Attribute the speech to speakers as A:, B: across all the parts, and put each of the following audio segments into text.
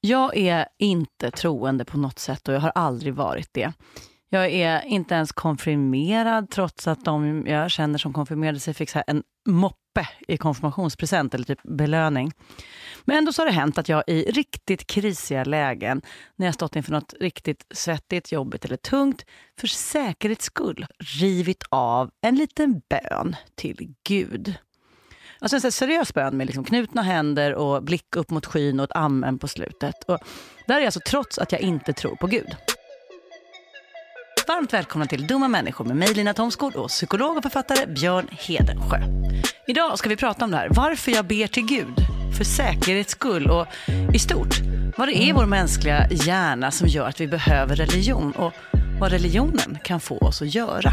A: Jag är inte troende på något sätt och jag har aldrig varit det. Jag är inte ens konfirmerad trots att de jag känner som konfirmerade sig fick så en moppe i konfirmationspresent eller typ belöning. Men ändå så har det hänt att jag i riktigt krisiga lägen, när jag stått inför något riktigt svettigt, jobbigt eller tungt, för säkerhets skull rivit av en liten bön till Gud. Alltså en seriös bön med liksom knutna händer och blick upp mot skyn och ett amen på slutet. Och där är alltså trots att jag inte tror på Gud. Varmt välkomna till Dumma människor med mig Lina Thomsgård och psykolog och författare Björn Hedensjö. Idag ska vi prata om det här, varför jag ber till Gud, för säkerhets skull och i stort, vad det är i vår mänskliga hjärna som gör att vi behöver religion och vad religionen kan få oss att göra.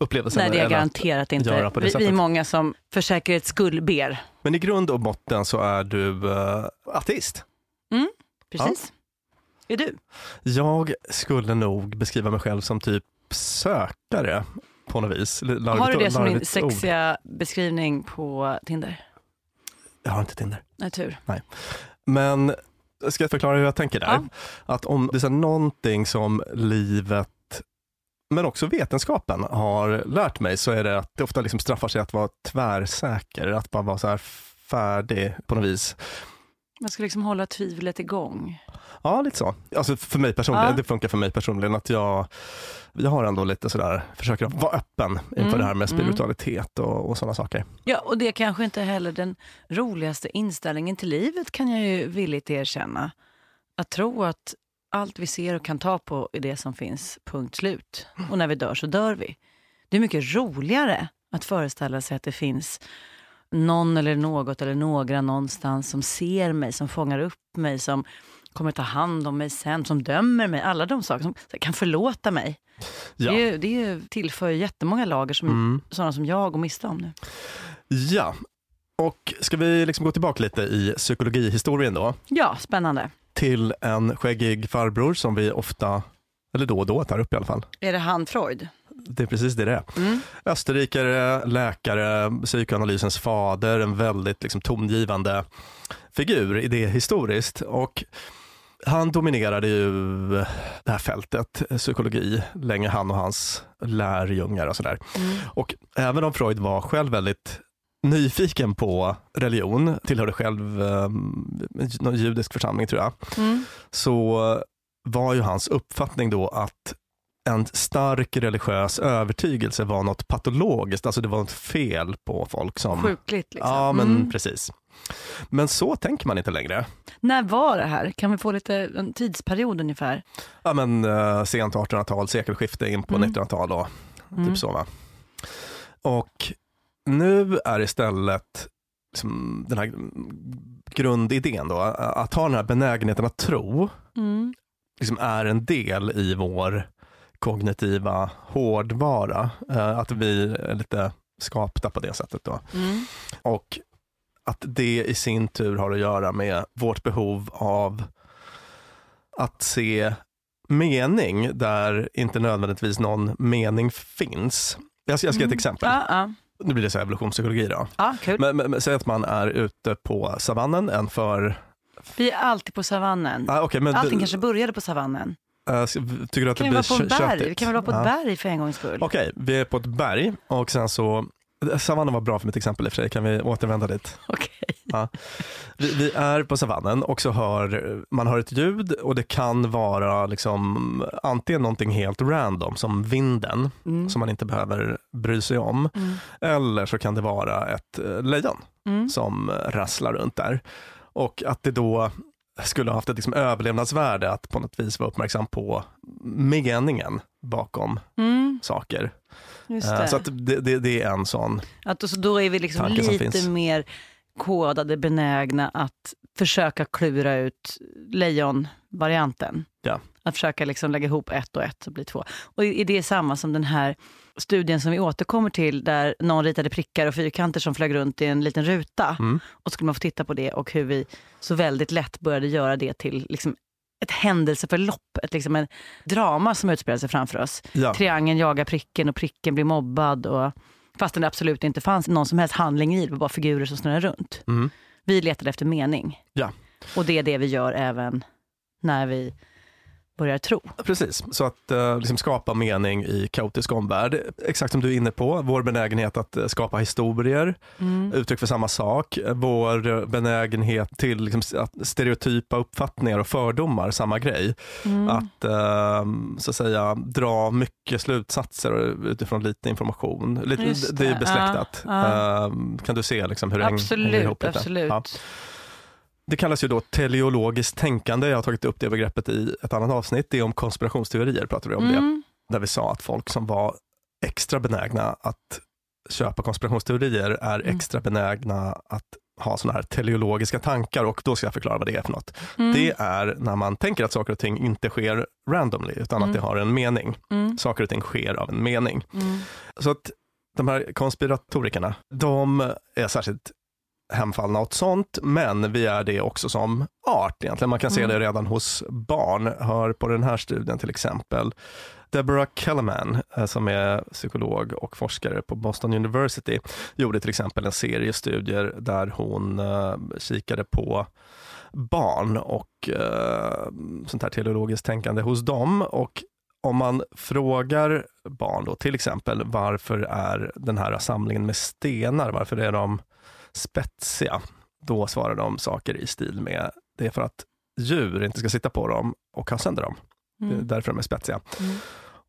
B: upplevelsen.
A: Nej, det är jag garanterat inte. Vi, vi, är många som för säkerhets skull ber.
B: Men i grund och botten så är du uh, ateist.
A: Mm, precis. Ja. Är du?
B: Jag skulle nog beskriva mig själv som typ sökare på något vis.
A: Larvigt, har du det som din sexiga ord. beskrivning på Tinder?
B: Jag har inte Tinder.
A: Nej, tur.
B: Nej. Men ska jag förklara hur jag tänker där? Ja. Att om det är någonting som livet men också vetenskapen har lärt mig så är det att det ofta liksom straffar sig att vara tvärsäker, att bara vara så här färdig på något vis.
A: Man ska liksom hålla tvivlet igång.
B: Ja, lite så. Alltså för mig personligen, ja. det funkar för mig personligen att jag, jag har ändå lite sådär, försöker vara öppen inför mm, det här med mm. spiritualitet mm. och, och sådana saker.
A: Ja, och det är kanske inte heller den roligaste inställningen till livet kan jag ju villigt erkänna. Att tro att allt vi ser och kan ta på är det som finns, punkt slut. Och när vi dör så dör vi. Det är mycket roligare att föreställa sig att det finns någon eller något eller några någonstans som ser mig, som fångar upp mig, som kommer ta hand om mig sen, som dömer mig. Alla de saker som kan förlåta mig. Ja. Det, är, det tillför jättemånga lager som mm. sådana som jag går miste om nu.
B: Ja, och ska vi liksom gå tillbaka lite i psykologihistorien då?
A: Ja, spännande
B: till en skäggig farbror som vi ofta, eller då och då, tar upp i alla fall.
A: Är det han Freud?
B: Det är precis det det är. Mm. Österrikare, läkare, psykoanalysens fader, en väldigt liksom, tongivande figur idéhistoriskt. Och han dominerade ju det här fältet, psykologi, länge han och hans lärjungar och sådär. Mm. Och även om Freud var själv väldigt nyfiken på religion, tillhörde själv eh, någon judisk församling tror jag, mm. så var ju hans uppfattning då att en stark religiös övertygelse var något patologiskt, alltså det var något fel på folk som...
A: Sjukligt liksom.
B: Ja, men mm. precis. Men så tänker man inte längre.
A: När var det här? Kan vi få lite en tidsperiod ungefär?
B: Ja men uh, sent 1800-tal, sekelskifte in på mm. 1900-tal då. Typ mm. så va. Och nu är istället liksom den här grundidén då, att ha den här benägenheten att tro, mm. liksom är en del i vår kognitiva hårdvara. Eh, att vi är lite skapta på det sättet. Då. Mm. Och att det i sin tur har att göra med vårt behov av att se mening där inte nödvändigtvis någon mening finns. Jag ska, jag ska ge ett mm. exempel.
A: Uh -uh
B: nu blir det så evolutionspsykologi då.
A: Ja, kul.
B: Men, men, men, säg att man är ute på savannen, en för...
A: Vi är alltid på savannen.
B: Ah, okay, men
A: Allting kanske började på savannen.
B: Uh, tycker du att kan det blir
A: köttigt? Vi kan väl vara på ett berg för en gångs skull?
B: Okej, okay, vi är på ett berg och sen så Savannen var bra för mitt exempel i och för sig, kan vi återvända dit?
A: Okay.
B: Ja. Vi, vi, är på savannen och så hör man hör ett ljud och det kan vara liksom antingen någonting helt random som vinden mm. som man inte behöver bry sig om. Mm. Eller så kan det vara ett eh, lejon mm. som rasslar runt där. Och att det då skulle ha haft ett liksom överlevnadsvärde att på något vis vara uppmärksam på meningen bakom mm. saker. Eh, så att det, det, det, är en sån
A: att, och så Då är vi liksom lite mer kodade, benägna att försöka klura ut lejonvarianten.
B: Ja.
A: Att försöka liksom lägga ihop ett och ett och bli två. Och är det samma som den här studien som vi återkommer till där någon ritade prickar och fyrkanter som flög runt i en liten ruta. Mm. Och så skulle man få titta på det och hur vi så väldigt lätt började göra det till liksom ett händelseförlopp, ett liksom en drama som utspelar sig framför oss. Ja. Triangeln jagar pricken och pricken blir mobbad. Och, fastän det absolut inte fanns någon som helst handling i det, var bara figurer som snurrade runt. Mm. Vi letade efter mening.
B: Ja.
A: Och det är det vi gör även när vi börjar tro.
B: Precis, så att eh, liksom skapa mening i kaotisk omvärld. Exakt som du är inne på, vår benägenhet att eh, skapa historier,
A: Mm.
B: uttryck för samma sak. Vår benägenhet till liksom, att stereotypa uppfattningar och fördomar, samma grej.
A: Mm.
B: Att eh, så att säga dra mycket slutsatser utifrån lite information. Lite,
A: Just
B: det. är
A: det.
B: besläktat.
A: Ja,
B: Eh, kan du se liksom hur det häng- hänger ihop
A: Absolut,
B: lite?
A: absolut.
B: Ja. Det kallas ju då teleologiskt tänkande. Jag har tagit upp det begreppet i ett annat avsnitt. Det är om konspirationsteorier, pratade vi om det.
A: Mm.
B: Där vi sa att folk som var extra benägna att köpa konspirationsteorier är
A: Mm.
B: extra benägna att ha sådana här teleologiska tankar och då ska jag förklara vad det är för något.
A: Mm.
B: Det är när man tänker att saker och ting inte sker randomly utan
A: Mm.
B: att det har en mening.
A: Mm.
B: Saker och ting sker av en mening.
A: Mm.
B: Så att de här konspiratorikerna, de är särskilt hemfallna åt sånt, men vi är det också som art egentligen. Man kan se
A: Mm.
B: det redan hos barn. Hör på den här studien till exempel. Deborah Kellerman, eh, som är psykolog och forskare på Boston University, gjorde till exempel en serie studier där hon eh, kikade på barn och eh, sånt här teleologiskt tänkande hos dem. Och om man frågar barn då, till exempel varför är den här samlingen med stenar, varför är de spetsiga? Då svarar de saker i stil med, det är för att djur inte ska sitta på dem och ha sönder dem. Det är
A: Mm.
B: därför de är spetsiga.
A: Mm.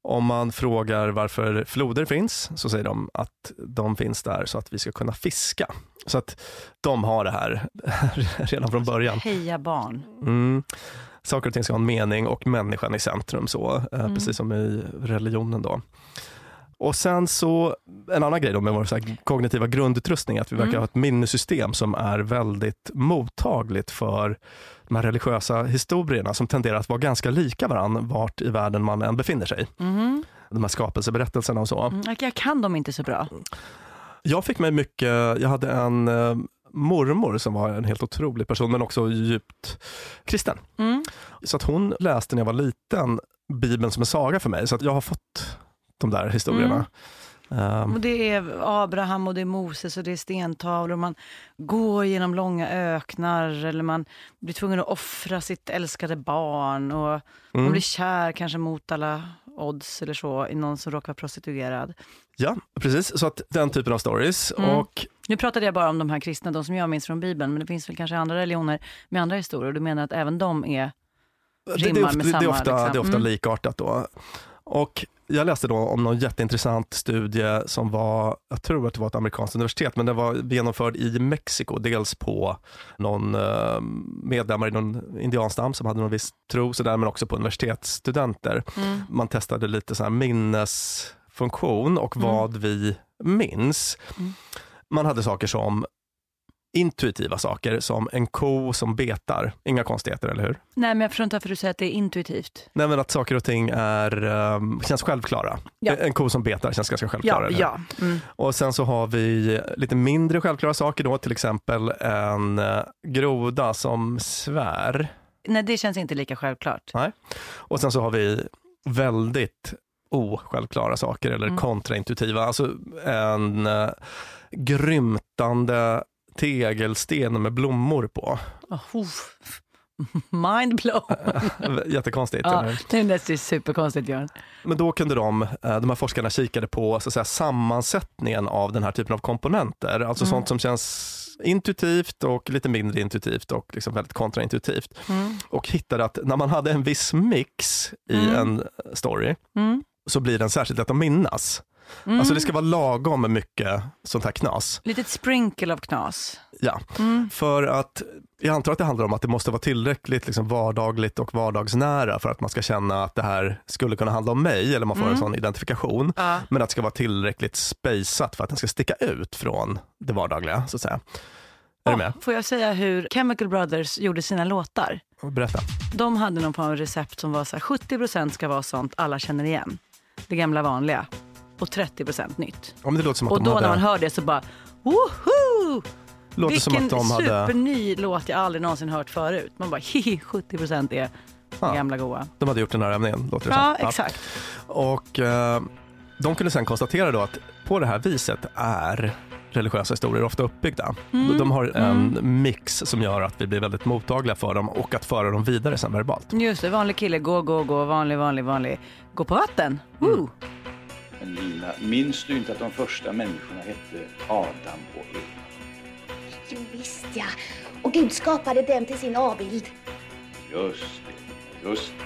B: Om man frågar varför floder finns, så säger de att de finns där så att vi ska kunna fiska. Så att de har det här redan från början.
A: Heja barn.
B: Mm. Saker och ting ska ha en mening och människan i centrum, så, eh,
A: Mm.
B: precis som i religionen. Då. Och sen så, en annan grej då med vår så kognitiva grundutrustning, att vi verkar
A: Mm.
B: ha ett minnesystem som är väldigt mottagligt för de här religiösa historierna som tenderar att vara ganska lika varandra vart i världen man än befinner sig.
A: Mhm.
B: De här skapelseberättelserna och så.
A: Mm. Jag- Jag kan dem inte så bra.
B: Jag fick mig mycket, jag hade en eh, mormor som var en helt otrolig person men också djupt kristen.
A: Mm.
B: Så att hon läste när jag var liten Bibeln som en saga för mig. Så att jag har fått de där historierna. Ehm,
A: Och det är Abraham och det är Moses och det är stentavlor. Man går genom långa öknar eller man blir tvungen att offra sitt älskade barn. Och Man
B: mm.
A: blir kär kanske mot alla odds eller så i någon som råkar vara prostituerad.
B: Ja, precis. Så att den typen av stories.
A: Mm.
B: Och
A: Nu pratade jag bara om de här kristna, de som jag minns från Bibeln. Men det finns väl kanske andra religioner med andra historier. Du menar att även de är...
B: det, det, är ofta,
A: med
B: det, är ofta,
A: liksom.
B: det är ofta
A: Mm.
B: likartat då. Och jag läste då om någon jätteintressant studie som var, jag tror att det var ett amerikanskt universitet, men den var genomförd i Mexiko. Dels på någon eh, medlemmar i någon indianstam som hade någon viss tro, så där, men också på universitetsstudenter.
A: Mm.
B: Man testade lite så här minnesfunktion och
A: Mm.
B: vad vi minns.
A: Mm.
B: Man hade saker som intuitiva saker som en ko som betar. Inga konstigheter, eller hur?
A: Nej, men jag förstår inte varför du säger att det är intuitivt.
B: Nej, men att saker och ting är, um, känns självklara.
A: Ja.
B: En ko som betar känns ganska självklara.
A: Ja, ja. Mm.
B: Och sen så har vi lite mindre självklara saker då, till exempel en eh, groda som svär.
A: Nej, det känns inte lika självklart.
B: Och sen så har vi väldigt osjälvklara saker eller
A: Mm.
B: kontraintuitiva. Alltså en uh, grymtande tegelsten med blommor på.
A: Oh. Mind blown.
B: Jättekonstigt.
A: Ja, det är superkonstigt Göran.
B: Men då kunde de, eh, de här forskarna kikade på så att säga, sammansättningen av den här typen av komponenter. Alltså
A: Mm.
B: sånt som känns intuitivt och lite mindre intuitivt och liksom väldigt kontraintuitivt.
A: Mm.
B: Och hittade att när man hade en viss mix i
A: Mm.
B: en story
A: Mm.
B: så blir den särskilt lätt att minnas.
A: Mm.
B: Alltså det ska vara lagom med mycket sånt här knas.
A: Litet sprinkle av knas.
B: Ja,
A: Mm.
B: för att jag antar att det handlar om att det måste vara tillräckligt liksom vardagligt och vardagsnära för att man ska känna att det här skulle kunna handla om mig eller man får en
A: Mm.
B: sån identifikation.
A: Ja.
B: Men att det ska vara tillräckligt spejsat för att den ska sticka ut från det vardagliga. Så att säga. Är du med?
A: Får jag säga hur Chemical Brothers gjorde sina låtar?
B: Berätta.
A: De hade någon form av recept som var så här, 70% ska vara sånt alla känner igen. Det gamla vanliga. Och 30% nytt.
B: Ja, det låter som att
A: Och då
B: hade,
A: när man hör det så bara, woho!
B: låter som
A: Vilken
B: att de hade
A: superny låt jag aldrig någonsin hört förut. Man bara, hihi, 70% är
B: Ja.
A: gamla goa.
B: de hade gjort den här övningen. Låter det
A: Ja,
B: som.
A: exakt.
B: Och eh, de kunde sen konstatera då att på det här viset är religiösa historier ofta uppbyggda. Mm. De har en mm. mix som gör att vi blir väldigt mottagliga för dem och att föra dem vidare sen verbalt.
A: Just det, vanlig kille, gå, gå, gå, vanlig, vanlig, vanlig, gå på vatten. Mm.
C: Men Lina, minns du inte att de första människorna hette Adam och Eva?
D: Jo, visst ja. Och Gud skapade dem till sin avbild.
C: Just det, just det.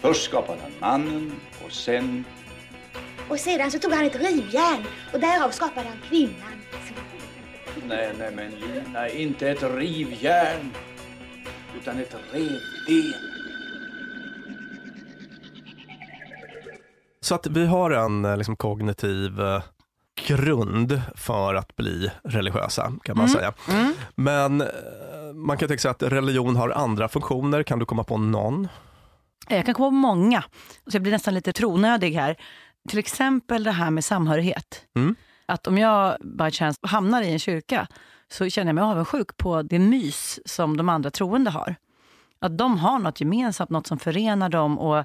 C: Först skapade han mannen och sen...
D: Och sedan så tog han ett rivjärn och därav skapade han kvinnan.
C: Nej, nej men Lina, inte ett rivjärn utan ett revben.
B: Så att vi har en eh, liksom, kognitiv eh, grund för att bli religiösa kan man mm. säga. Mm. Men eh, man kan tänka sig att religion har andra funktioner. Kan du komma på någon?
A: Jag kan komma på många. Så jag blir nästan lite tronödig här. Till exempel det här med samhörighet. Mm. Att om jag by chance hamnar i en kyrka så känner jag mig avundsjuk på det mys som de andra troende har. Att de har något gemensamt, något som förenar dem. Och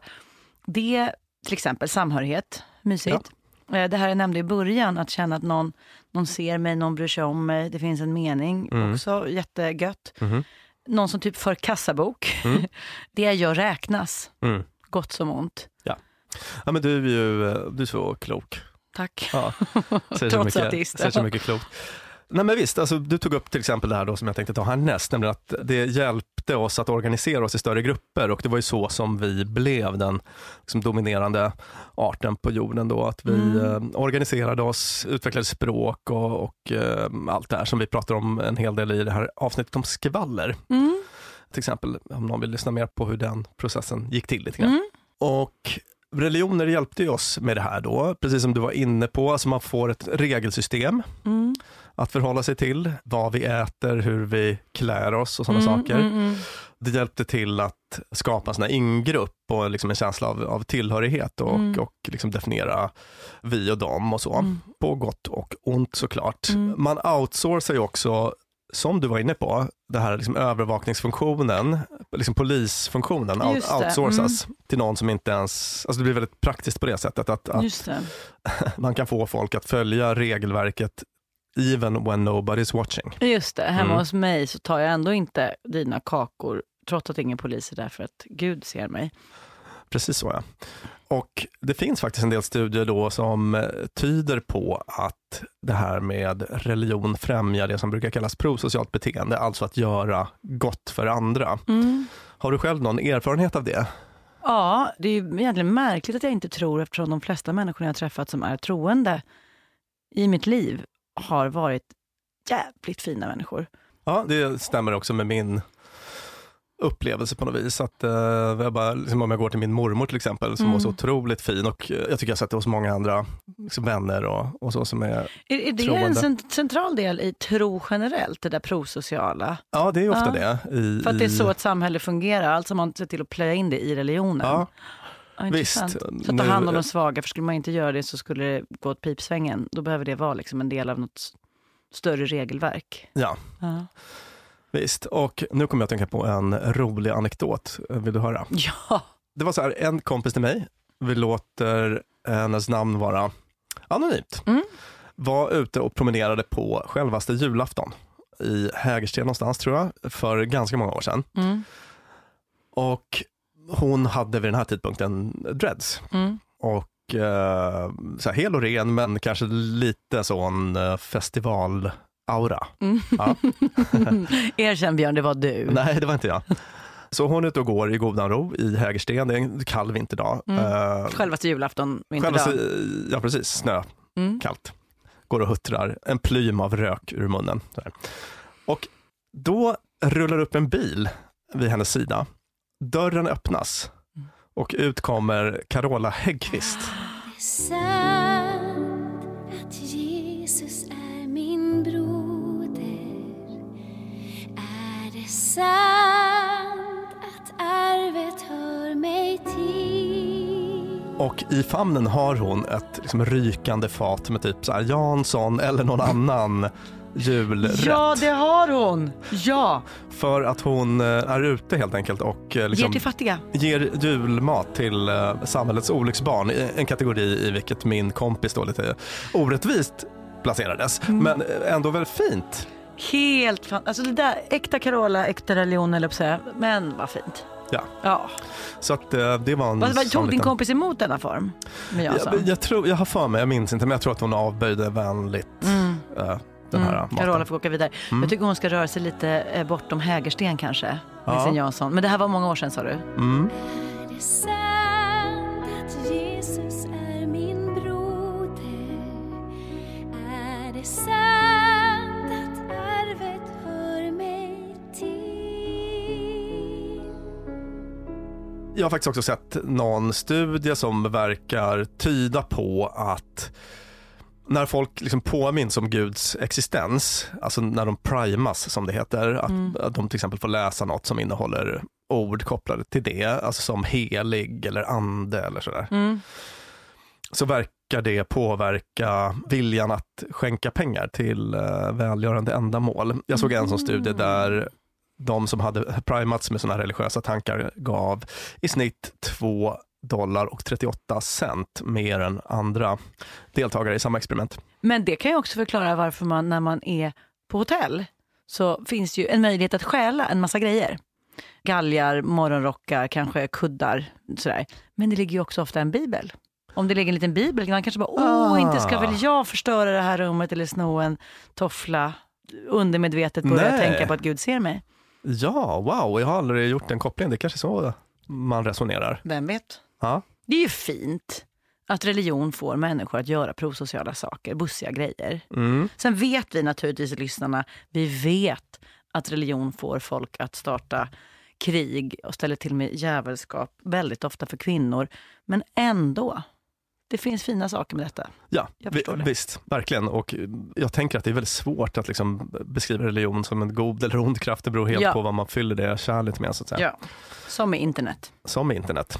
A: det, till exempel samhörighet, mysigt. Ja. Eh, det här jag nämnde i början, att känna att någon, någon ser mig, någon bryr sig om mig, det finns en mening, mm. också jättegött. Mm. Någon som typ för kassabok. Mm. det jag gör räknas, mm. gott som ont.
B: Ja. ja, men du är ju du är så klok.
A: Tack.
B: Ja, Trots ateist. Säger så mycket klokt. Nej men visst, alltså, du tog upp till exempel det här då som jag tänkte ta härnäst, nämligen att det hjälpte oss att organisera oss i större grupper och det var ju så som vi blev den liksom, dominerande arten på jorden då, att vi mm. eh, organiserade oss, utvecklade språk och, och eh, allt det här som vi pratar om en hel del i det här avsnittet om skvaller. Mm. Till exempel om någon vill lyssna mer på hur den processen gick till lite grann. Mm. Och religioner hjälpte oss med det här då, precis som du var inne på. Alltså man får ett regelsystem mm. Att förhålla sig till. Vad vi äter, hur vi klär oss och sådana mm, saker. Mm, mm, det hjälpte till att skapa en ingrupp och liksom en känsla av, av tillhörighet och, mm. och liksom definiera vi och dem och så. Mm. På gott och ont såklart. Man outsourcar ju också som du var inne på, det här liksom övervakningsfunktionen, liksom polisfunktionen out, outsourcas mm. till någon som inte ens, alltså det blir väldigt praktiskt på det sättet att, att man kan få folk att följa regelverket even when nobody's watching.
A: Just det, hemma mm. hos mig så tar jag ändå inte dina kakor trots att ingen polis är där för att Gud ser mig.
B: Precis så ja. Och det finns faktiskt en del studier då som eh, tyder på att det här med religion främjar det som brukar kallas prosocialt beteende, alltså att göra gott för andra. Mm. Har du själv någon erfarenhet av det?
A: Ja, det är egentligen märkligt att jag inte tror eftersom de flesta människor jag träffat som är troende i mitt liv har varit jävligt fina människor.
B: Ja, det stämmer också med min upplevelse på något vis. Att, uh, jag bara, liksom om jag går till min mormor till exempel, som mm. var så mm. otroligt fin och uh, jag tycker jag sett det hos många andra liksom vänner och, och så som är
A: Är, är det troende. en central del i tro generellt, det där prosociala?
B: Ja, det är ofta ja. det.
A: I, För att det är så ett samhälle fungerar, alltså man ser till att plöja in det i religionen. Ja. Ja, Visst. Så att ta hand om de svaga, för skulle man inte göra det så skulle det gå åt pipsvängen. Då behöver det vara liksom en del av något större regelverk.
B: Ja. ja. Visst, och nu kommer jag att tänka på en rolig anekdot. Vill du höra?
A: Ja.
B: Det var så här, en kompis till mig, vi låter hennes namn vara anonymt, mm. var ute och promenerade på självaste julafton i Hägersten någonstans tror jag, för ganska många år sedan. Mm. Och hon hade vid den här tidpunkten dreads. Mm. Och eh, så här, hel och ren men kanske lite sån eh, festival aura. Mm. Ja.
A: Erkänn Björn, det var du.
B: Nej, det var inte jag. Så hon är ute och går i godan ro i Hägersten, det är en kall vinterdag. Mm.
A: Uh, Självaste julafton, vinterdag. Självaste,
B: ja precis, snö, mm. kallt. Går och huttrar, en plym av rök ur munnen. Och då rullar upp en bil vid hennes sida. Dörren öppnas och ut kommer Carola Häggkvist. sant att arvet hör mig till? Och i famnen har hon ett liksom rykande fat med typ så här Jansson eller någon annan julrätt.
A: Ja, det har hon! Ja!
B: För att hon eh, är ute helt enkelt och
A: eh, liksom ger till fattiga.
B: Ger julmat till uh, samhällets olycksbarn, en kategori i vilket min kompis då lite orättvist placerades.
A: Mm.
B: Men ändå väldigt fint.
A: Helt fan, alltså det där, äkta Carola, äkta religion eller säga. Men vad fint.
B: Ja.
A: Ja.
B: Så att eh, det var en
A: Vad, tog din
B: liten-
A: kompis emot denna form? Jansson?
B: jag, jag, tror, jag har för mig, jag minns inte, men jag tror att hon avböjde vänligt
A: Mm.
B: eh, den här
A: Mm.
B: maten.
A: Carola får åka vidare.
B: Mm.
A: Jag tycker hon ska röra sig lite eh, bortom Hägersten kanske. Med
B: Ja.
A: sin Jansson. Men det här var många år sedan sa du?
B: Mm. Jag har faktiskt också sett någon studie som verkar tyda på att när folk liksom påminns om Guds existens, alltså när de primas som det heter, att,
A: Mm.
B: att de till exempel får läsa något som innehåller ord kopplade till det, alltså som helig eller ande eller sådär,
A: Mm.
B: så verkar det påverka viljan att skänka pengar till eh, välgörande ändamål. Jag såg en sån studie där de som hade primats med sådana religiösa tankar gav i snitt 2 dollar och 38 cent mer än andra deltagare i samma experiment.
A: Men det kan ju också förklara varför man när man är på hotell så finns ju en möjlighet att stjäla en massa grejer. Galgar, morgonrockar, kanske kuddar. Sådär. Men det ligger ju också ofta en bibel. Om det ligger en liten bibel, man kanske bara, åh,
B: Ah.
A: inte ska väl jag förstöra det här rummet eller sno en toffla. Undermedvetet börja
B: Nej.
A: tänka på att Gud ser mig.
B: Ja, wow, jag har aldrig gjort den kopplingen. Det är kanske så man resonerar.
A: Vem vet?
B: Ja.
A: Det är ju fint att religion får människor att göra prosociala saker, bussiga grejer.
B: Mm.
A: Sen vet vi naturligtvis, lyssnarna, vi vet att religion får folk att starta krig och ställer till med djävulskap, väldigt ofta för kvinnor. Men ändå, det finns fina saker med detta.
B: Ja, vi,
A: det.
B: visst, verkligen. Och jag tänker att det är väldigt svårt att liksom beskriva religion som en god eller ond kraft. Det beror helt
A: Ja.
B: på vad man fyller det kärlet med. Så att säga.
A: Ja. Som med internet.
B: Som med internet.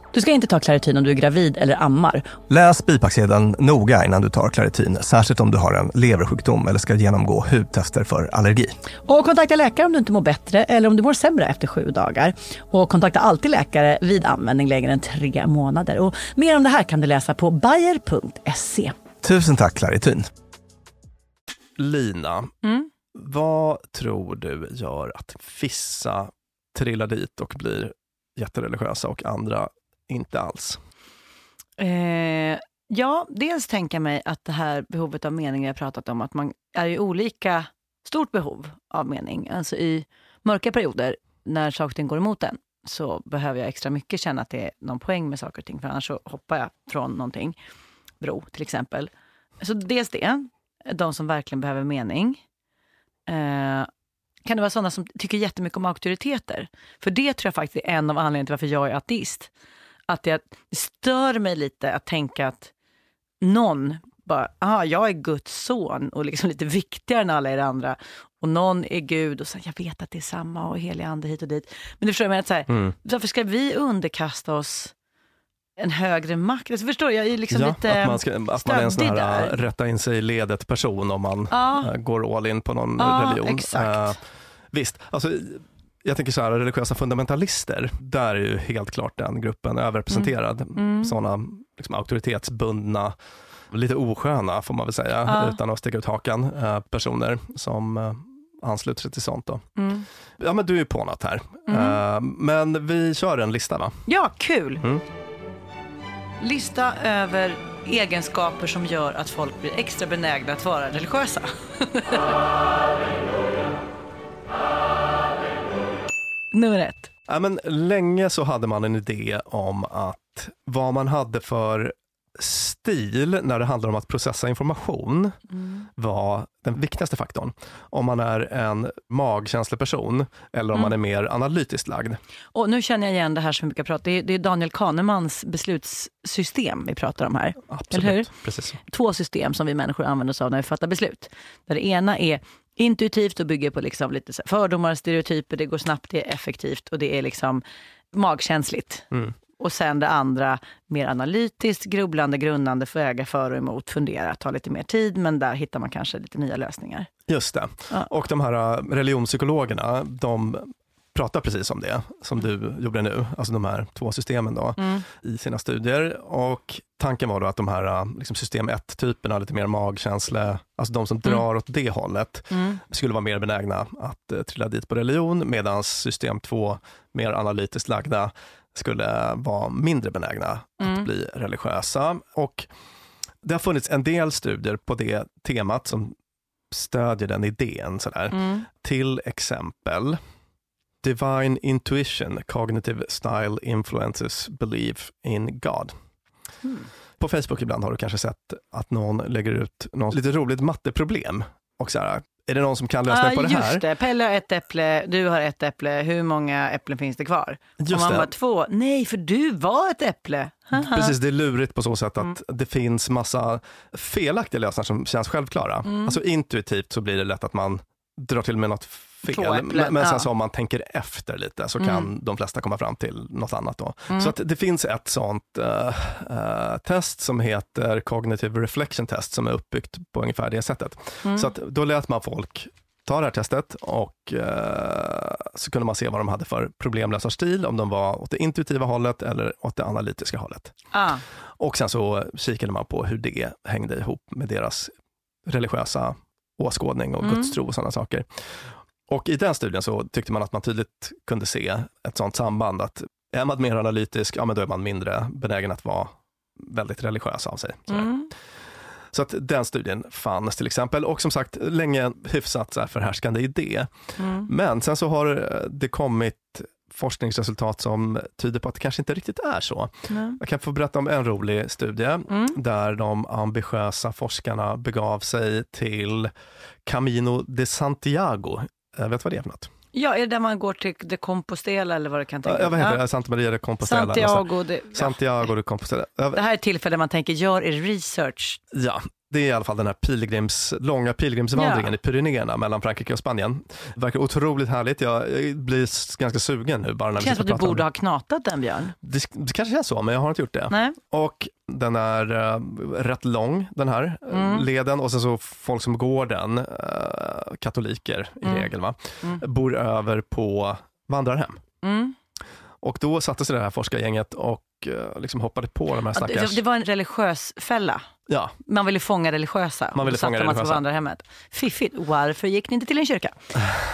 A: Du ska inte ta Clarityn om du är gravid eller ammar.
E: Läs bipacksedeln noga innan du tar Claritin, särskilt om du har en leversjukdom eller ska genomgå hudtester för allergi.
A: Och kontakta läkare om du inte mår bättre eller om du mår sämre efter sju dagar. Och kontakta alltid läkare vid användning längre än tre månader. Och mer om det här kan du läsa på bayer.se.
E: Tusen tack Claritin.
B: Lina,
F: Mm.
B: vad tror du gör att vissa trillar dit och blir jättereligiösa och andra inte alls?
F: Eh, ja, dels tänker jag mig att det här behovet av mening jag pratat om, att man är i olika stort behov av mening. Alltså i mörka perioder, när saker och ting går emot en, så behöver jag extra mycket känna att det är någon poäng med saker och ting, för annars så hoppar jag från någonting. Bro, till exempel. Så dels det, de som verkligen behöver mening. Eh, kan det vara sådana som tycker jättemycket om auktoriteter? För det tror jag faktiskt är en av anledningarna till varför jag är ateist. Att det stör mig lite att tänka att någon bara, aha, jag är Guds son och liksom lite viktigare än alla er andra. Och någon är Gud och så, jag vet att det är samma och helig ande hit och dit. Men du förstår, jag menar, att så här,
B: Mm.
F: varför ska vi underkasta oss en högre makt? Alltså, förstår du, jag är liksom
B: ja,
F: lite
B: att man, ska, att man är en sån här
F: där.
B: rätta in sig i ledet person om man
F: Ja.
B: eh, går all in på någon
F: Ja,
B: religion.
F: exakt.
B: Eh, visst, alltså, jag tänker så här, religiösa fundamentalister, där är ju helt klart den gruppen överrepresenterad.
F: Mm.
B: Sådana liksom, auktoritetsbundna, lite osköna får man väl säga,
F: Ja.
B: utan att sticka ut hakan, eh, personer som eh, ansluter sig till sånt. Då.
F: Mm.
B: Ja men du är på något här.
F: Mm.
B: Eh, men vi kör en lista va?
F: Ja, kul!
B: Mm.
A: Lista över egenskaper som gör att folk blir extra benägna att vara religiösa. Nummer ett.
B: Ja, men länge så hade man en idé om att vad man hade för stil när det handlar om att processa information var den viktigaste faktorn. Om man är en magkänsleperson eller om
A: Mm.
B: man är mer analytiskt lagd.
A: Och nu känner jag igen det här som vi brukar prata Det är, det är Daniel Kahnemans beslutssystem vi pratar om här.
B: Absolut, precis.
A: Två system som vi människor använder oss av när vi fattar beslut. Där det ena är intuitivt och bygger på liksom lite fördomar, stereotyper, det går snabbt, det är effektivt och det är liksom magkänsligt.
B: Mm.
A: Och sen det andra, mer analytiskt, grubblande, grundande, väga för och emot, fundera, ta lite mer tid, men där hittar man kanske lite nya lösningar.
B: Just det.
A: Ja.
B: Och de här äh, religionspsykologerna, de pratar precis om det, som du gjorde nu, alltså de här två systemen då,
A: Mm.
B: i sina studier. Och tanken var då att de här äh, liksom system 1-typerna, lite mer magkänsla, alltså de som
A: Mm.
B: drar åt det hållet,
A: Mm.
B: skulle vara mer benägna att eh, trilla dit på religion, medan system 2, mer analytiskt lagda, skulle vara mindre benägna
A: Mm.
B: att bli religiösa. Och det har funnits en del studier på det temat som stödjer den idén. Sådär.
A: Mm.
B: Till exempel Divine Intuition, Cognitive Style Influences Belief in God.
A: Mm.
B: På Facebook ibland har du kanske sett att någon lägger ut något lite roligt matteproblem och så här, är det någon som kan lösningen på det här?
A: Just det, Pelle har ett äpple, du har ett äpple, hur många äpplen finns det kvar?
B: Just
A: och man
B: det.
A: bara två, nej för du var ett äpple. Haha.
B: Precis, det är lurigt på så sätt att
A: Mm.
B: det finns massa felaktiga lösningar som känns självklara.
A: Mm.
B: Alltså intuitivt så blir det lätt att man drar till med något fel. Men, men sen så om man tänker efter lite så
A: Mm.
B: kan de flesta komma fram till något annat då.
A: Mm.
B: Så att det finns ett sånt eh, eh, test som heter Cognitive Reflection Test som är uppbyggt på ungefär det sättet.
A: Mm.
B: Så att då lät man folk ta det här testet och eh, så kunde man se vad de hade för problemlösarstil, om de var åt det intuitiva hållet eller åt det analytiska hållet.
A: Ah.
B: Och sen så kikade man på hur det hängde ihop med deras religiösa åskådning och
A: Mm.
B: gudstro och sådana saker. Och i den studien så tyckte man att man tydligt kunde se ett sådant samband att är man mer analytisk, ja men då är man mindre benägen att vara väldigt religiös av sig.
A: Mm.
B: Så att den studien fanns till exempel och som sagt länge hyfsat så här förhärskande idé.
A: Mm.
B: Men sen så har eh, det kommit forskningsresultat som tyder på att det kanske inte riktigt är så.
A: Nej.
B: Jag kan få berätta om en rolig studie
A: Mm.
B: där de ambitiösa forskarna begav sig till Camino de Santiago. Jag vet vad det är för något?
A: Ja, är det där man går till de Compostela eller vad det kan tänkas?
B: Ja, vad heter det? Santa Maria de Compostela.
A: Santiago. Det, ja.
B: Santiago de Compostela. Ja,
A: det här är ett tillfälle man tänker, gör er research.
B: Ja, det är i alla fall den här pilgrims, långa pilgrimsvandringen
A: Ja.
B: i Pyrenéerna mellan Frankrike och Spanien. Det verkar otroligt härligt. Jag blir ganska sugen nu bara när
A: Det känns som att du
B: om
A: borde ha knatat den, Björn.
B: det, det kanske är så, men jag har inte gjort det.
A: Nej.
B: Och den är eh, rätt lång, den här eh,
A: Mm.
B: leden. Och sen så folk som går den, eh, katoliker i
A: Mm.
B: regel, va?
A: Mm.
B: bor över på vandrarhem.
A: Mm.
B: Och då satte sig det här forskargänget och eh, liksom hoppade på de här stackars...
A: det, det var en religiös fälla.
B: Ja,
A: Man ville fånga religiösa.
B: Man ville fånga
A: man sig på
B: religiösa.
A: vandrarhemmet. Fiffigt. Varför gick ni inte till en kyrka?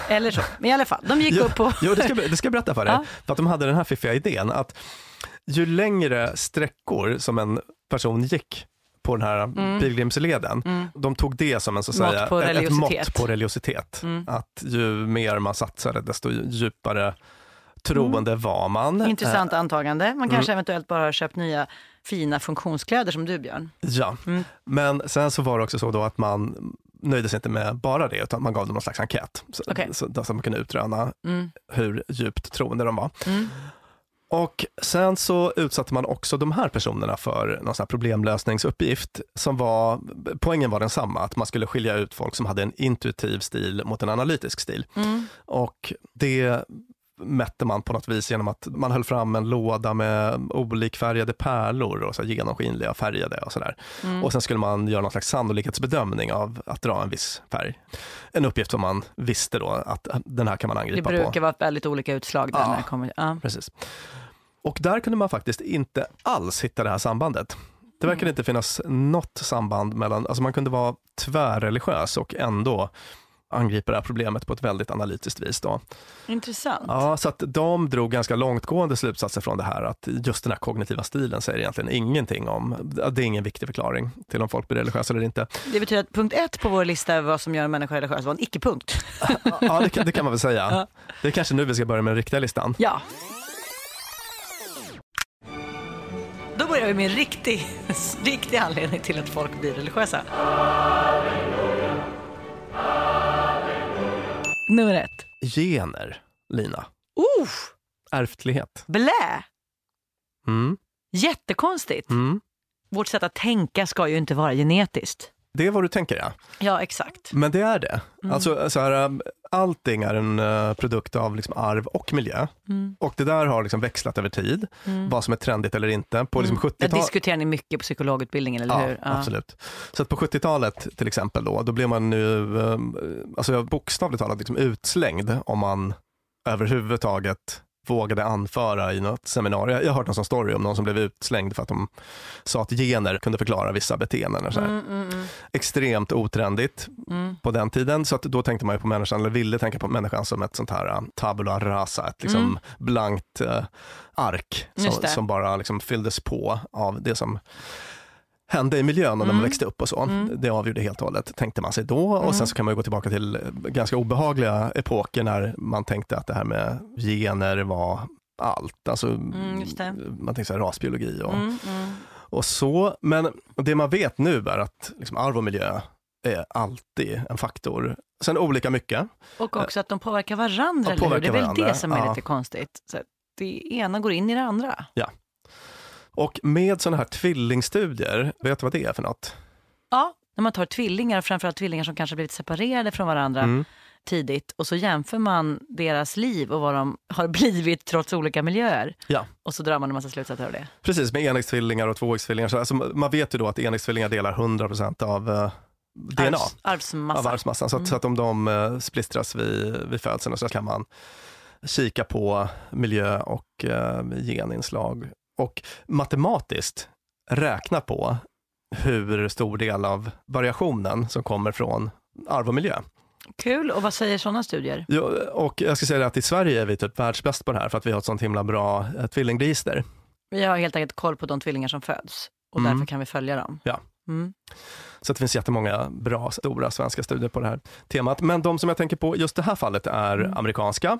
A: Eller så. Men i alla fall, de gick
B: Jo,
A: upp på...
B: jo, det, ska, det ska jag berätta för dig.
A: Ja.
B: För att de hade den här fiffiga idén att ju längre sträckor som en person gick på den här
A: Mm.
B: pilgrimsleden,
A: Mm.
B: de tog det som en, så
A: Mått
B: säga,
A: på
B: ett- ett mått på religiositet.
A: Mm.
B: Att ju mer man satsade, desto djupare troende var man.
A: Intressant antagande. Man kanske
B: Mm.
A: eventuellt bara har köpt nya fina funktionskläder som du Björn.
B: Ja,
A: Mm.
B: men sen så var det också så då att man nöjde sig inte med bara det, utan man gav dem någon slags enkät. Så,
A: Okej.
B: så, så att man kunde utröna
A: Mm.
B: hur djupt troende de var.
A: Mm.
B: Och sen så utsatte man också de här personerna för någon sån problemlösningsuppgift som var, poängen var densamma, att man skulle skilja ut folk som hade en intuitiv stil mot en analytisk stil.
A: Mm.
B: Och det mätte man på något vis genom att man höll fram en låda med olikfärgade pärlor och så genomskinliga färgade och sådär.
A: Mm.
B: Och sen skulle man göra någon slags sannolikhetsbedömning av att dra en viss färg. En uppgift som man visste då att den här kan man
A: Det
B: angripa på.
A: brukar vara väldigt olika utslag där
B: Ja.
A: när det kommer... Ja.
B: Precis. Och där kunde man faktiskt inte alls hitta det här sambandet. Det verkar
A: Mm.
B: inte finnas något samband mellan, alltså man kunde vara tvärreligiös och ändå angriper det här problemet på ett väldigt analytiskt vis. Då.
A: Intressant.
B: Ja, så att de drog ganska långtgående slutsatser från det här, att just den här kognitiva stilen säger egentligen ingenting om, det är ingen viktig förklaring till om folk blir religiösa eller inte.
A: Det betyder att punkt ett på vår lista över vad som gör en människa religiös var en icke-punkt.
B: Ja, det, kan- det kan man väl säga. Det är kanske nu vi ska börja med den riktiga listan.
A: Ja. Då börjar vi med en riktig, riktig anledning till att folk blir religiösa. Nummer ett.
B: Gener, Lina.
A: Uh,
B: Ärftlighet.
A: blä!
B: Mm.
A: Jättekonstigt.
B: Mm.
A: Vårt sätt att tänka ska ju inte vara genetiskt.
B: Det är vad du tänker ja.
A: Ja, exakt.
B: Men det är det.
A: Mm.
B: Alltså, så här, um, allting är en uh, produkt av liksom arv och miljö.
A: Mm.
B: Och det där har liksom växlat över tid,
A: Mm.
B: vad som är trendigt eller inte. På liksom
A: Mm. Det
B: 70-talet
A: diskuterar ni mycket på psykologutbildningen, eller
B: Ja,
A: hur?
B: absolut. Så att på 70-talet till exempel då, då blev man nu um, alltså bokstavligt talat liksom utslängd om man överhuvudtaget vågade anföra i något seminarium. Jag har hört någon sån story om någon som blev utslängd för att de sa att gener kunde förklara vissa beteenden. Och så.
A: Mm, mm, mm.
B: Extremt otrendigt
A: Mm.
B: på den tiden. Så att då tänkte man ju på människan, eller ville tänka på människan som ett sånt här uh, tabula rasa, ett liksom
A: Mm.
B: blankt uh, ark som, som bara liksom fylldes på av det som hände i miljön och när man
A: Mm.
B: växte upp och så.
A: Mm.
B: Det avgjorde helt och hållet, tänkte man sig då. Och
A: Mm.
B: sen så kan man gå tillbaka till ganska obehagliga epoker när man tänkte att det här med gener var allt. Alltså,
A: Mm.
B: Man tänkte så här, rasbiologi och,
A: Mm, mm.
B: och så. Men det man vet nu är att liksom, arv och miljö är alltid en faktor. Sen olika mycket.
A: Och också att de påverkar varandra,
B: Ja,
A: eller hur?
B: påverkar
A: Det är väl
B: varandra,
A: det som är
B: ja.
A: lite konstigt. Så det ena går in i det andra.
B: Ja. Och med sådana här tvillingstudier, vet du vad det är för något?
A: Ja, när man tar tvillingar, framförallt tvillingar som kanske blivit separerade från varandra
B: Mm.
A: tidigt och så jämför man deras liv och vad de har blivit trots olika miljöer.
B: Ja.
A: Och så drar man en massa slutsatser av det.
B: Precis, med enäggstvillingar och tvåäggstvillingar. Så alltså, man vet ju då att enäggstvillingar delar 100% av eh, DNA.
A: Arvs, arvsmassa.
B: Av arvsmassan. Så att,
A: Mm.
B: så att om de eh, splistras vid, vid födseln så kan man kika på miljö och eh, geninslag och matematiskt räkna på hur stor del av variationen som kommer från arv och miljö.
A: Kul, och vad säger sådana studier?
B: Ja, och jag ska säga att i Sverige är vi typ världsbäst på det här för att vi har ett sånt himla bra eh, tvillingregister.
A: Vi har helt enkelt koll på de tvillingar som föds och
B: Mm.
A: därför kan vi följa dem.
B: Ja.
A: Mm.
B: Så det finns jättemånga bra, stora svenska studier på det här temat. Men de som jag tänker på just det här fallet är
A: Mm.
B: amerikanska.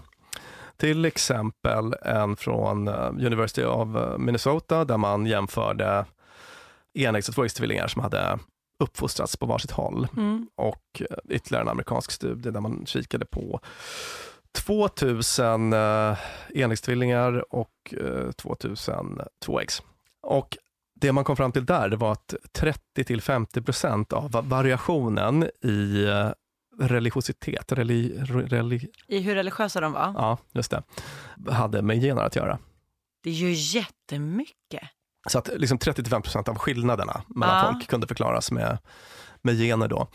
B: Till exempel en från eh, University of eh, Minnesota där man jämförde enäggs och tvåäggstvillingar som hade uppfostrats på varsitt håll.
A: Mm.
B: Och eh, ytterligare en amerikansk studie där man kikade på 2000 eh, enäggstvillingar och eh, 2000 tvåäggs. Och det man kom fram till där det var att 30-50% av va- variationen i religiositet, reli, reli,
A: I hur religiösa de var?
B: ja, just det, hade med gener att göra.
A: Det är ju jättemycket.
B: Så att liksom 30-5% av skillnaderna mellan
A: Ja.
B: folk kunde förklaras med, med gener då.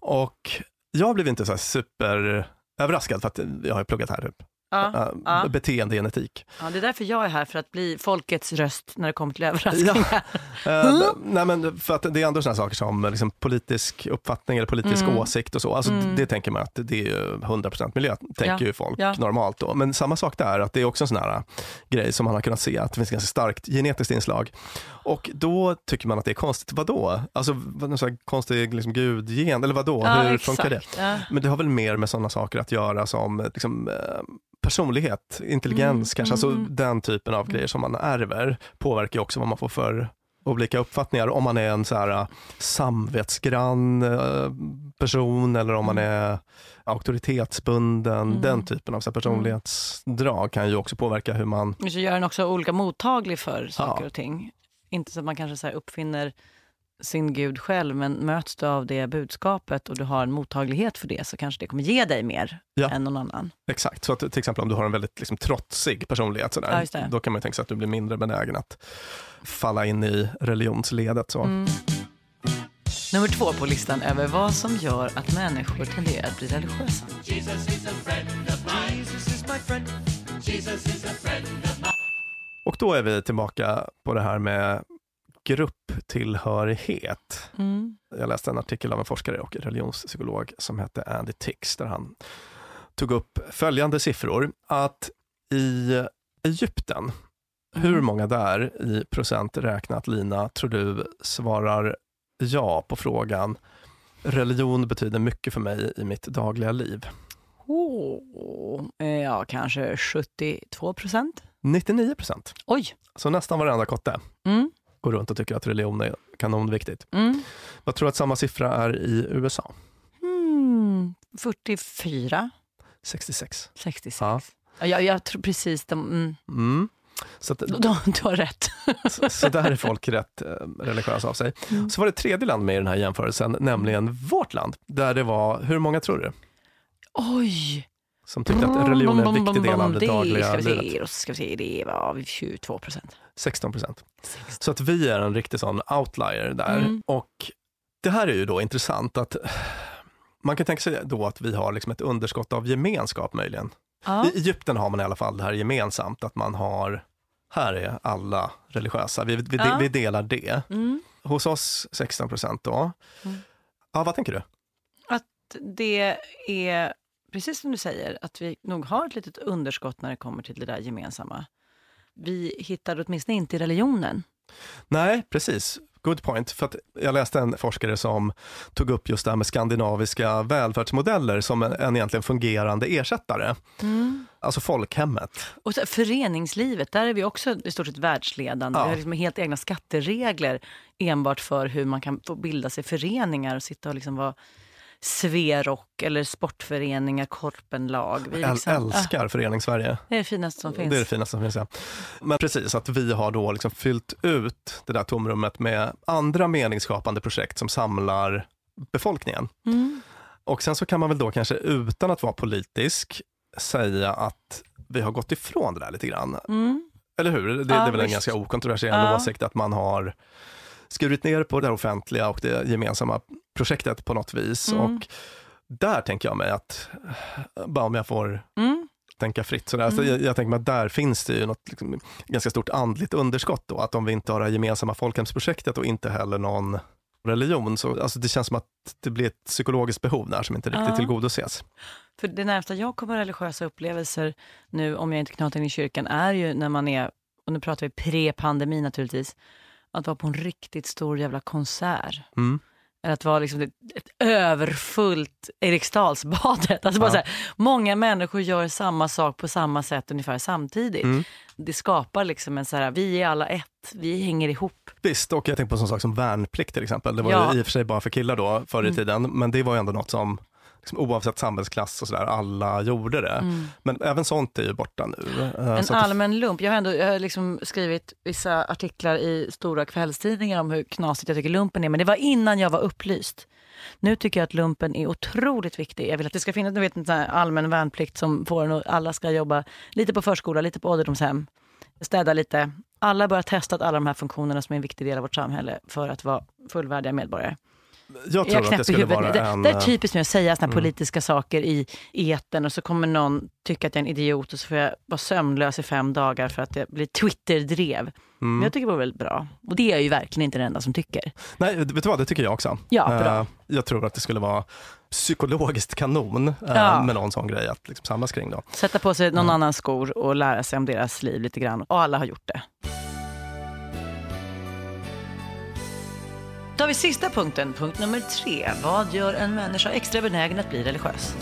B: Och jag blev inte så här super överraskad för att jag har pluggat här, typ.
A: Ja,
B: Äh,
A: ja.
B: beteendegenetik.
A: Ja, det är därför jag är här, för att bli folkets röst när det kommer till överraskningar.
B: Eh, nej men för att det är andra sådana saker som liksom politisk uppfattning eller politisk
A: Mm.
B: åsikt och så. Alltså
A: Mm.
B: Det tänker man att det är ju 100% miljö, tänker
A: Ja.
B: ju folk
A: Ja.
B: normalt då. Men samma sak där, att det är också en sån här äh, grej som man har kunnat se att det finns ganska starkt genetiskt inslag. Och då tycker man att det är konstigt. Vadå? Alltså vad- någon sån här konstig liksom, gudgen, eller vadå?
A: Ja,
B: Hur
A: exakt.
B: funkar det?
A: Ja.
B: Men det har väl mer med sådana saker att göra som liksom, eh, personlighet, intelligens
A: Mm,
B: kanske, alltså
A: mm.
B: den typen av grejer som man ärver påverkar ju också vad man får för olika uppfattningar. Om man är en så här eh, samvetsgrann eh, person eller om man är auktoritetsbunden,
A: Mm.
B: den typen av så här, personlighetsdrag kan ju också påverka hur man
A: Och så gör den också olika mottaglig för saker
B: Ja.
A: och ting. Inte så att man kanske så uppfinner sin gud själv, men möts du av det budskapet och du har en mottaglighet för det så kanske det kommer ge dig mer
B: Ja.
A: än någon annan.
B: Exakt, så att till exempel om du har en väldigt liksom, trotsig personlighet,
A: Ja,
B: sådär,
A: det.
B: då kan man ju tänka sig att du blir mindre benägen att falla in i religionsledet. Så.
A: Mm. Nummer två på listan över vad som gör att människor tenderar att bli religiösa.
B: Och då är vi tillbaka på det här med grupptillhörighet.
A: Mm.
B: Jag läste en artikel av en forskare och religionspsykolog som hette Andy Tix där han tog upp följande siffror. Att i Egypten, hur många där i procent räknat, Lina, tror du svarar ja på frågan religion betyder mycket för mig i mitt dagliga liv?
A: Oh, ja, kanske 72 procent.
B: 99 procent.
A: Oj.
B: Så nästan varenda kotte
A: Mm.
B: Går runt och tycker att religion är kanonviktigt.
A: Mm.
B: Vad tror du att samma siffra är i USA?
A: Mm. 44,
B: 66.
A: 66.
B: Ja.
A: Ja, jag, jag tror precis de, mm.
B: Mm. Så, att,
A: du, du har rätt.
B: så, så där är folk rätt eh, religiösa av sig.
A: Mm.
B: Så var det tredje land med i den här jämförelsen, nämligen vårt land. Där det var, hur många tror du?
A: Oj!
B: Som tyckte att religion är en viktig del av det dagliga
A: ska vi se,
B: livet.
A: Ska vi se, det var 22 procent.
B: 16 procent. Så att vi är en riktig sån outlier där.
A: Mm.
B: Och det här är ju då intressant att man kan tänka sig då att vi har liksom ett underskott av gemenskap möjligen.
A: Ja.
B: I Egypten har man i alla fall det här gemensamt, att man har, här är alla religiösa, vi, vi,
A: Ja.
B: vi delar det.
A: Mm.
B: Hos oss 16 procent då.
A: Mm.
B: Ja, vad tänker du?
A: Att det är, precis som du säger, att vi nog har ett litet underskott när det kommer till det där gemensamma. Vi hittar åtminstone inte i religionen.
B: Nej, precis. Good point. För jag läste en forskare som tog upp just det här med skandinaviska välfärdsmodeller som en, en egentligen fungerande ersättare. Alltså folkhemmet.
A: Och så, föreningslivet, där är vi också i stort sett världsledande.
B: Ja.
A: Vi har liksom helt egna skatteregler enbart för hur man kan få bilda sig föreningar och sitta och liksom vara Sverok eller sportföreningar, korpenlag. Vi liksom,
B: älskar
A: ah,
B: Föreningssverige.
A: det är det finaste som finns.
B: Det är det finaste som finns, ja. Men precis, att vi har då liksom fyllt ut det där tomrummet med andra meningsskapande projekt som samlar befolkningen.
A: Mm.
B: Och sen så kan man väl då kanske utan att vara politisk säga att vi har gått ifrån det där lite grann.
A: Mm.
B: Eller hur? Det, det
A: Ja,
B: är väl en
A: visst.
B: ganska okontroversiell
A: Ja.
B: åsikt att man har skurit ner på det offentliga och det gemensamma projektet på något vis.
A: Mm.
B: Och där tänker jag mig att, bara om jag får
A: Mm.
B: tänka fritt sådär, så
A: Mm.
B: jag, jag tänker mig att där finns det ju något liksom, ganska stort andligt underskott då, att om vi inte har det här gemensamma folkhemsprojektet och inte heller någon religion, så alltså det känns som att det blir ett psykologiskt behov där som inte riktigt
A: Ja.
B: tillgodoses.
A: För det närmsta jag kommer religiösa upplevelser nu, om jag inte knatar in i kyrkan, är ju när man är, och nu pratar vi pre-pandemi naturligtvis, att vara på en riktigt stor jävla konsert.
B: Mm.
A: Eller att vara liksom ett, ett överfullt Eriksdalsbadet. Alltså bara
B: Ja.
A: så här, många människor gör samma sak på samma sätt ungefär samtidigt.
B: Mm.
A: Det skapar liksom en så här, vi är alla ett, vi hänger ihop.
B: Visst, och jag tänker på en sån sak som värnplikt till exempel. Det var
A: Ja.
B: ju i och för sig bara för killar då förr i
A: Mm.
B: tiden, men det var ju ändå något som liksom, oavsett samhällsklass och sådär, alla gjorde det.
A: Mm.
B: Men även sånt är ju borta nu. Eh,
A: En
B: så att det-
A: allmän lump. Jag har, ändå, jag har liksom skrivit vissa artiklar i stora kvällstidningar om hur knasigt jag tycker lumpen är, men det var innan jag var upplyst. Nu tycker jag att lumpen är otroligt viktig. Jag vill att det ska finnas du vet, en allmän värnplikt som får en och alla ska jobba lite på förskola, lite på ålderdomshem, städa lite. Alla bör ha testat alla de här funktionerna som är en viktig del av vårt samhälle för att vara fullvärdiga medborgare.
B: Jag tror att
A: knäpper
B: det skulle
A: huvudet.
B: vara
A: det,
B: en...
A: det är typiskt med att säga såna
B: mm.
A: politiska saker i etern och så kommer någon tycka att jag är en idiot och så får jag vara sömnlös i fem dagar för att det blir Twitter-drev.
B: Mm.
A: Men jag tycker det vore väldigt bra. Och det är jag ju verkligen inte den enda som tycker.
B: Nej, vet du vad, det tycker jag också.
A: Ja, bra.
B: Eh, jag tror att det skulle vara psykologiskt kanon eh,
A: Ja.
B: med någon sån grej att liksom samlas kring då.
A: Sätta på sig någon annans skor och lära sig om deras liv lite grann. Och alla har gjort det. Då har vi sista punkten, punkt nummer tre. Vad gör en människa extra benägen att bli religiös?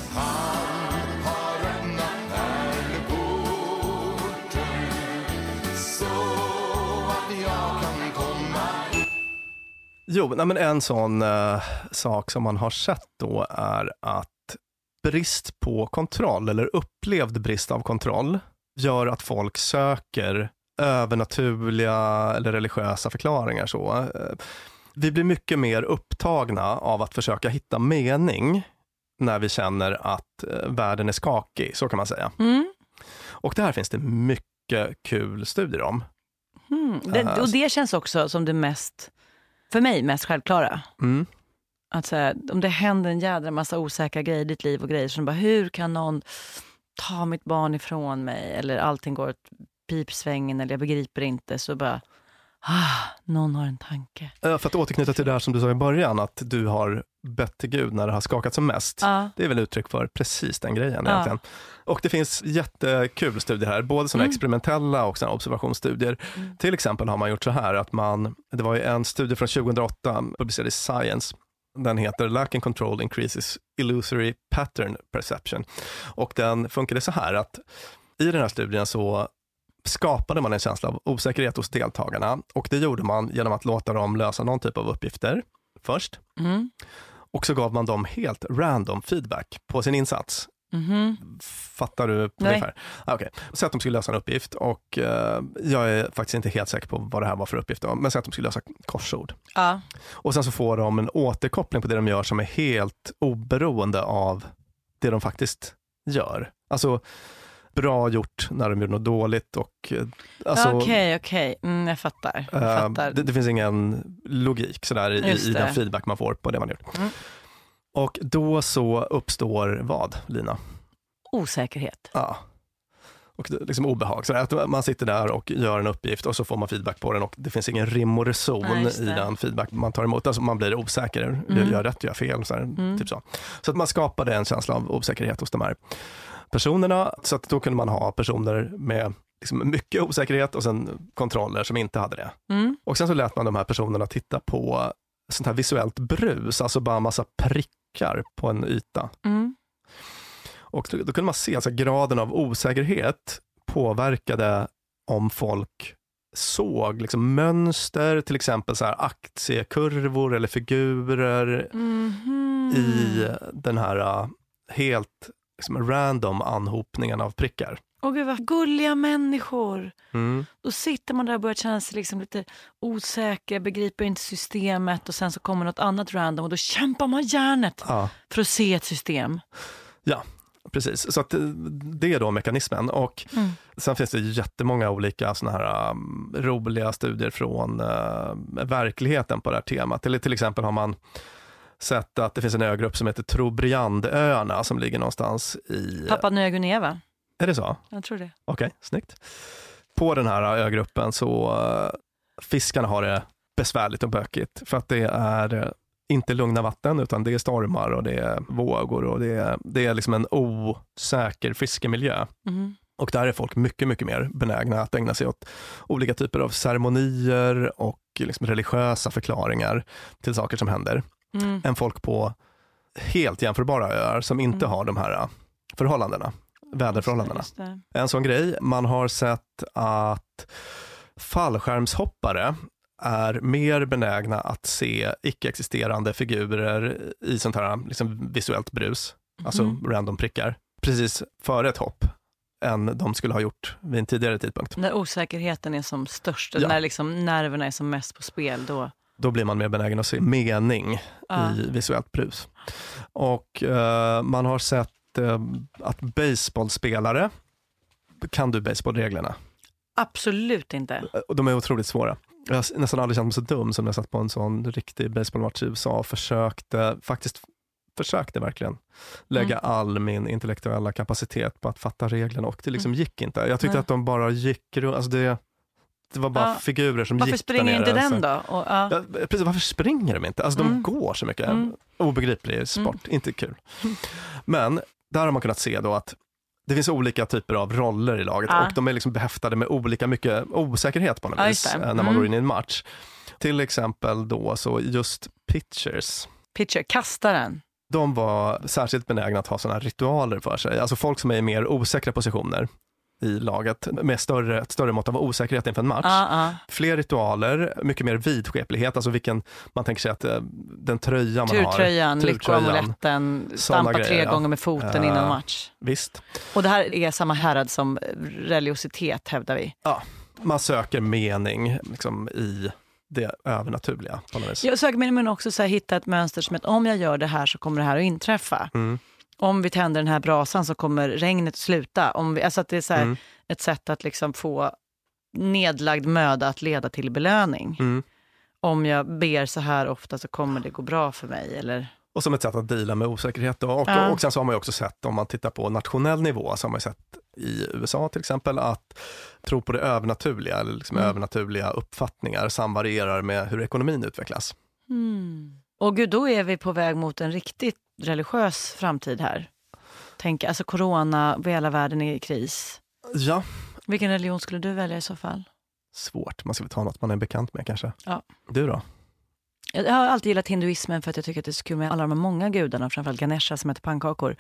B: Jo, nej, men en sån eh, sak som man har sett då är att brist på kontroll eller upplevd brist av kontroll gör att folk söker övernaturliga eller religiösa förklaringar. Så. Eh, Eh, Vi blir mycket mer upptagna av att försöka hitta mening när vi känner att eh, världen är skakig, så kan man säga.
A: Mm.
B: Och det här finns det mycket kul studier om.
A: Mm. Det, och det känns också som det mest, för mig, mest självklara.
B: Mm.
A: Att så här, om det händer en jädra massa osäkra grejer i ditt liv och grejer som bara, hur kan någon ta mitt barn ifrån mig? Eller allting går åt pipsvängen eller jag begriper inte. Så bara, Ah, någon har en tanke.
B: För att återknyta till det här som du sa i början, att du har bett till Gud när det har skakat som mest.
A: Ja.
B: Det är väl uttryck för precis den grejen
A: Ja.
B: egentligen. Och det finns jättekul studier här, både sådana
A: Mm.
B: experimentella och sådana observationsstudier. Till exempel har man gjort så här att man, det var ju en studie från 2008 publicerad i Science, den heter Lack and Control Increases Illusory Pattern Perception. Och den funkade så här att i den här studien så skapade man en känsla av osäkerhet hos deltagarna och det gjorde man genom att låta dem lösa någon typ av uppgifter först.
A: Mm.
B: Och så gav man dem helt random feedback på sin insats.
A: Mhm.
B: Fattar du
A: Nej.
B: ungefär? Ah, Okej, så att de skulle lösa en uppgift och eh, jag är faktiskt inte helt säker på vad det här var för uppgift, då, men så att de skulle lösa korsord.
A: Ja.
B: Och sen så får de en återkoppling på det de gör som är helt oberoende av det de faktiskt gör. Alltså bra gjort när de gjorde något dåligt och eh, alltså,
A: Okej, okej. Mm, jag fattar. Jag
B: eh,
A: fattar.
B: det, det finns ingen logik sådär i, i den feedback man får på det man gjort.
A: Mm.
B: Och då så uppstår vad, Lina?
A: Osäkerhet.
B: Ja. Och liksom obehag. Så att man sitter där och gör en uppgift och så får man feedback på den och det finns ingen rim och reson
A: just
B: i den feedback man tar emot. Alltså man blir osäker,
A: Mm.
B: jag gör rätt, jag gör fel. Så, här,
A: Mm.
B: typ så. så att man skapade en känsla av osäkerhet hos de här personerna. Så att då kunde man ha personer med liksom mycket osäkerhet och sen kontroller som inte hade det.
A: Mm.
B: Och sen så lät man de här personerna titta på sånt här visuellt brus, alltså bara massa prickar på en yta.
A: Mm.
B: Och då, då kunde man se alltså graden av osäkerhet påverkade om folk såg liksom mönster, till exempel så här aktiekurvor eller figurer
A: Mhm.
B: i den här uh, helt liksom, random anhopningen av prickar.
A: Åh gud vad gulliga människor.
B: Mm.
A: Då sitter man där och börjar känna sig liksom lite osäker, begriper inte systemet och sen så kommer något annat random och då kämpar man hjärnet
B: Ja.
A: för att se ett system.
B: Ja, precis. Så att eh, det är då mekanismen. Och
A: Mm.
B: sen finns det jättemånga olika såna här um, roliga studier från uh, verkligheten på det här temat. Till, till exempel har man sett att det finns en ögrupp som heter Trobriandöarna som ligger någonstans i...
A: Papua Nya Guinea va?
B: Är det så?
A: Jag tror det.
B: Okej, snyggt. På den här ögruppen så uh, fiskarna har det besvärligt och bökigt för att det är eh, inte lugna vatten utan det är stormar och det är vågor och det är, det är liksom en osäker fiskemiljö.
A: Mm.
B: Och där är folk mycket, mycket mer benägna att ägna sig åt olika typer av ceremonier och liksom religiösa förklaringar till saker som händer,
A: Mm.
B: än folk på helt jämförbara öar som inte
A: Mm.
B: har de här äh, förhållandena, väderförhållandena.
A: Just det.
B: En sån grej, man har sett att fallskärmshoppare är mer benägna att se icke-existerande figurer i sånt här liksom visuellt brus, alltså
A: Mhm.
B: random prickar, precis före ett hopp än de skulle ha gjort vid en tidigare tidpunkt.
A: När osäkerheten är som störst,
B: Ja.
A: när liksom nerverna är som mest på spel, då...
B: Då blir man mer benägen att se mening
A: Ja.
B: i visuellt brus. Och eh, man har sett eh, att baseballspelare, kan du baseballreglerna?
A: Absolut inte.
B: Och de är otroligt svåra. Jag har nästan aldrig känt mig så dum som när jag satt på en sån riktig baseballmatch i USA och försökte, faktiskt försökte verkligen lägga
A: Mm.
B: all min intellektuella kapacitet på att fatta reglerna och det liksom
A: Mm.
B: gick inte. Jag tyckte
A: Nej.
B: att de bara gick runt, alltså det, det var bara
A: Ja.
B: figurer som
A: Varför
B: gick
A: springer
B: där
A: inte den
B: så-
A: då? Och, ja.
B: Ja, precis, varför springer de inte? Alltså de
A: Mm.
B: går så mycket.
A: Mm.
B: Obegriplig sport, inte kul. Men där har man kunnat se då att det finns olika typer av roller i laget och de är liksom behäftade med olika mycket osäkerhet på något vis eh, när man
A: Mm.
B: går in i en match. Till exempel då så just pitchers,
A: Pitcher, kastaren.
B: de var särskilt benägna att ha sådana ritualer för sig. Alltså folk som är i mer osäkra positioner i laget med större, ett större mått av osäkerhet inför en match.
A: Ja, ja.
B: Fler ritualer, mycket mer vidskeplighet, alltså vilken man tänker sig att eh, den tröja man har.
A: Turtröjan,
B: turtröjan,
A: lyckoamuletten, stampa
B: grejer,
A: tre gånger med foten
B: Eh,
A: innan match.
B: Visst.
A: Och det här är samma härad som religiositet hävdar vi.
B: Ja, man söker mening liksom, i det övernaturliga på något vis.
A: Jag söker mig men också så här, hitta ett mönster som att om jag gör det här så kommer det här att inträffa.
B: Mm.
A: Om vi tänder den här brasan så kommer regnet sluta. Om vi, alltså att det är så här,
B: Mm.
A: ett sätt att liksom få nedlagd möda att leda till belöning.
B: Mm.
A: Om jag ber så här ofta så kommer det gå bra för mig. Eller?
B: Och som ett sätt att deala med osäkerhet. Då. Och,
A: Ja.
B: och sen så har man ju också sett, om man tittar på nationell nivå, så har man ju sett i USA till exempel, att tro på det övernaturliga, eller liksom
A: Mm.
B: övernaturliga uppfattningar samvarierar med hur ekonomin utvecklas.
A: Mm. Och gud, då är vi på väg mot en riktigt religiös framtid här. Tänk, alltså corona, hela världen är i kris.
B: Ja,
A: Vilken religion skulle du välja i så fall?
B: svårt. Man ska väl ta något man är bekant med kanske.
A: Ja.
B: Du då?
A: Jag har alltid gillat hinduismen för att jag tycker att det är så kul med alla de här många gudarna, framförallt Ganesha som äter pannkakor.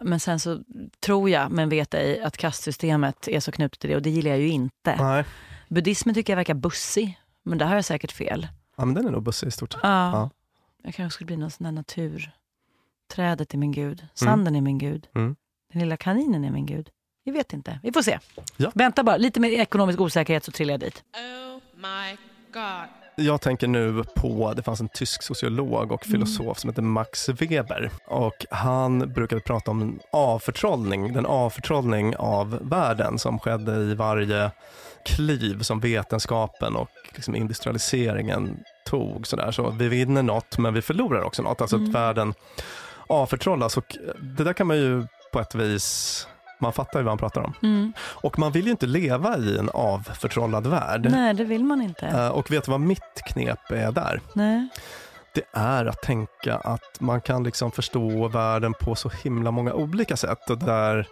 A: Men sen så tror jag, men vet ej, att kastsystemet är så knutet till det och det gillar jag ju inte.
B: Nej.
A: Buddhismen tycker jag verkar bussig, men där har jag säkert fel.
B: Ja, men den är nog bussig i stort.
A: Ja.
B: Ja.
A: Jag kanske skulle bli någon sån där natur. Trädet är min gud, sanden är min gud,
B: Mm.
A: den lilla kaninen är min gud. Vi vet inte, vi får se.
B: Ja.
A: Vänta bara, lite mer ekonomisk osäkerhet så trillar jag dit.
G: Oh my god.
B: Jag tänker nu på, det fanns en tysk sociolog och filosof som heter Max Weber. Och han brukade prata om avförtrollning, den avförtrollning av världen som skedde i varje kliv som vetenskapen och liksom industrialiseringen tog. Sådär. Så vi vinner något men vi förlorar också något. Alltså att världen avförtrollas och det där kan man ju på ett vis man fattar ju vad han pratar om.
A: Mm.
B: Och man vill ju inte leva i en avförtrollad värld.
A: Nej, det vill man inte.
B: Eh, Och vet du vad mitt knep är där?
A: Nej.
B: Det är att tänka att man kan liksom förstå världen på så himla många olika sätt och där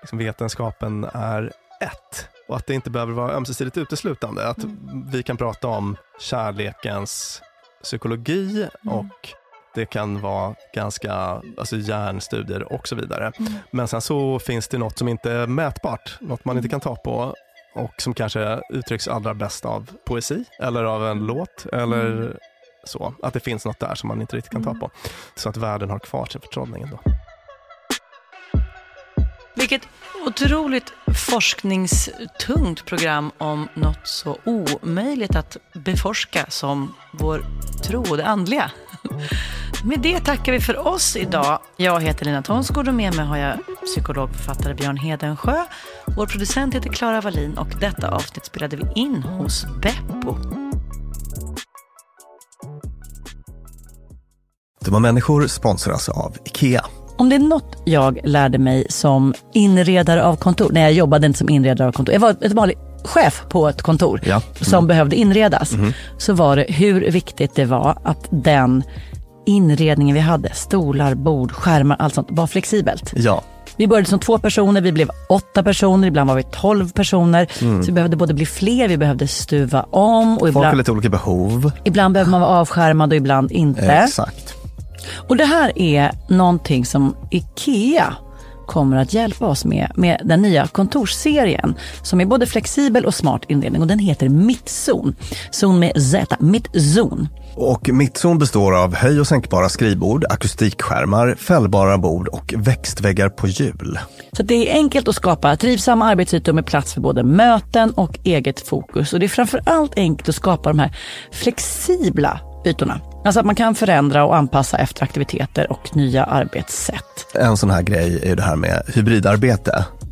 B: liksom vetenskapen är ett. Och att det inte behöver vara ömsesidigt uteslutande. Att vi kan prata om kärlekens psykologi och det kan vara ganska, alltså hjärnstudier och så vidare. Men sen så finns det något som inte är mätbart, något man inte kan ta på och som kanske uttrycks allra bäst av poesi eller av en låt eller så. Att det finns något där som man inte riktigt kan ta på. Så att världen har kvar sin förtrollning ändå.
A: Vilket otroligt forskningstungt program om något så omöjligt att beforska som vår tro och det andliga. Med det tackar vi för oss idag. Jag heter Lina Thomsgård och med mig har jag psykologförfattare Björn Hedensjö. Vår producent heter Klara Wallin och detta avsnitt spelade vi in hos Beppo.
E: Dumma människor sponsras av IKEA.
H: Om det är något jag lärde mig som inredare av kontor, när jag jobbade inte som inredare av kontor, jag var ett vanlig chef på ett kontor
E: Ja.
H: som behövde inredas,
E: Mhm.
H: så var det hur viktigt det var att den inredningen vi hade, stolar, bord, skärmar, allt sånt, var flexibelt.
E: Ja,
H: Vi började som två personer, vi blev åtta personer, ibland var vi tolv personer.
E: Mm.
H: Så vi behövde både bli fler, vi behövde stuva om och
E: folk har
H: ibland,
E: lite olika behov.
H: ibland behöver man vara avskärmad och ibland inte.
E: Exakt.
H: Och det här är någonting som IKEA kommer att hjälpa oss med, med den nya kontorsserien som är både flexibel och smart inredning och den heter Mittzon. Zon med Z, Mittzon.
E: Och mittzon består av höj och sänkbara skrivbord, akustikskärmar, fällbara bord och växtväggar på hjul.
H: Så det är enkelt att skapa trivsamma arbetsytor med plats för både möten och eget fokus. Och det är framförallt enkelt att skapa de här flexibla ytorna. Alltså att man kan förändra och anpassa efter aktiviteter och nya arbetssätt.
E: En sån här grej är ju det här med hybridarbete.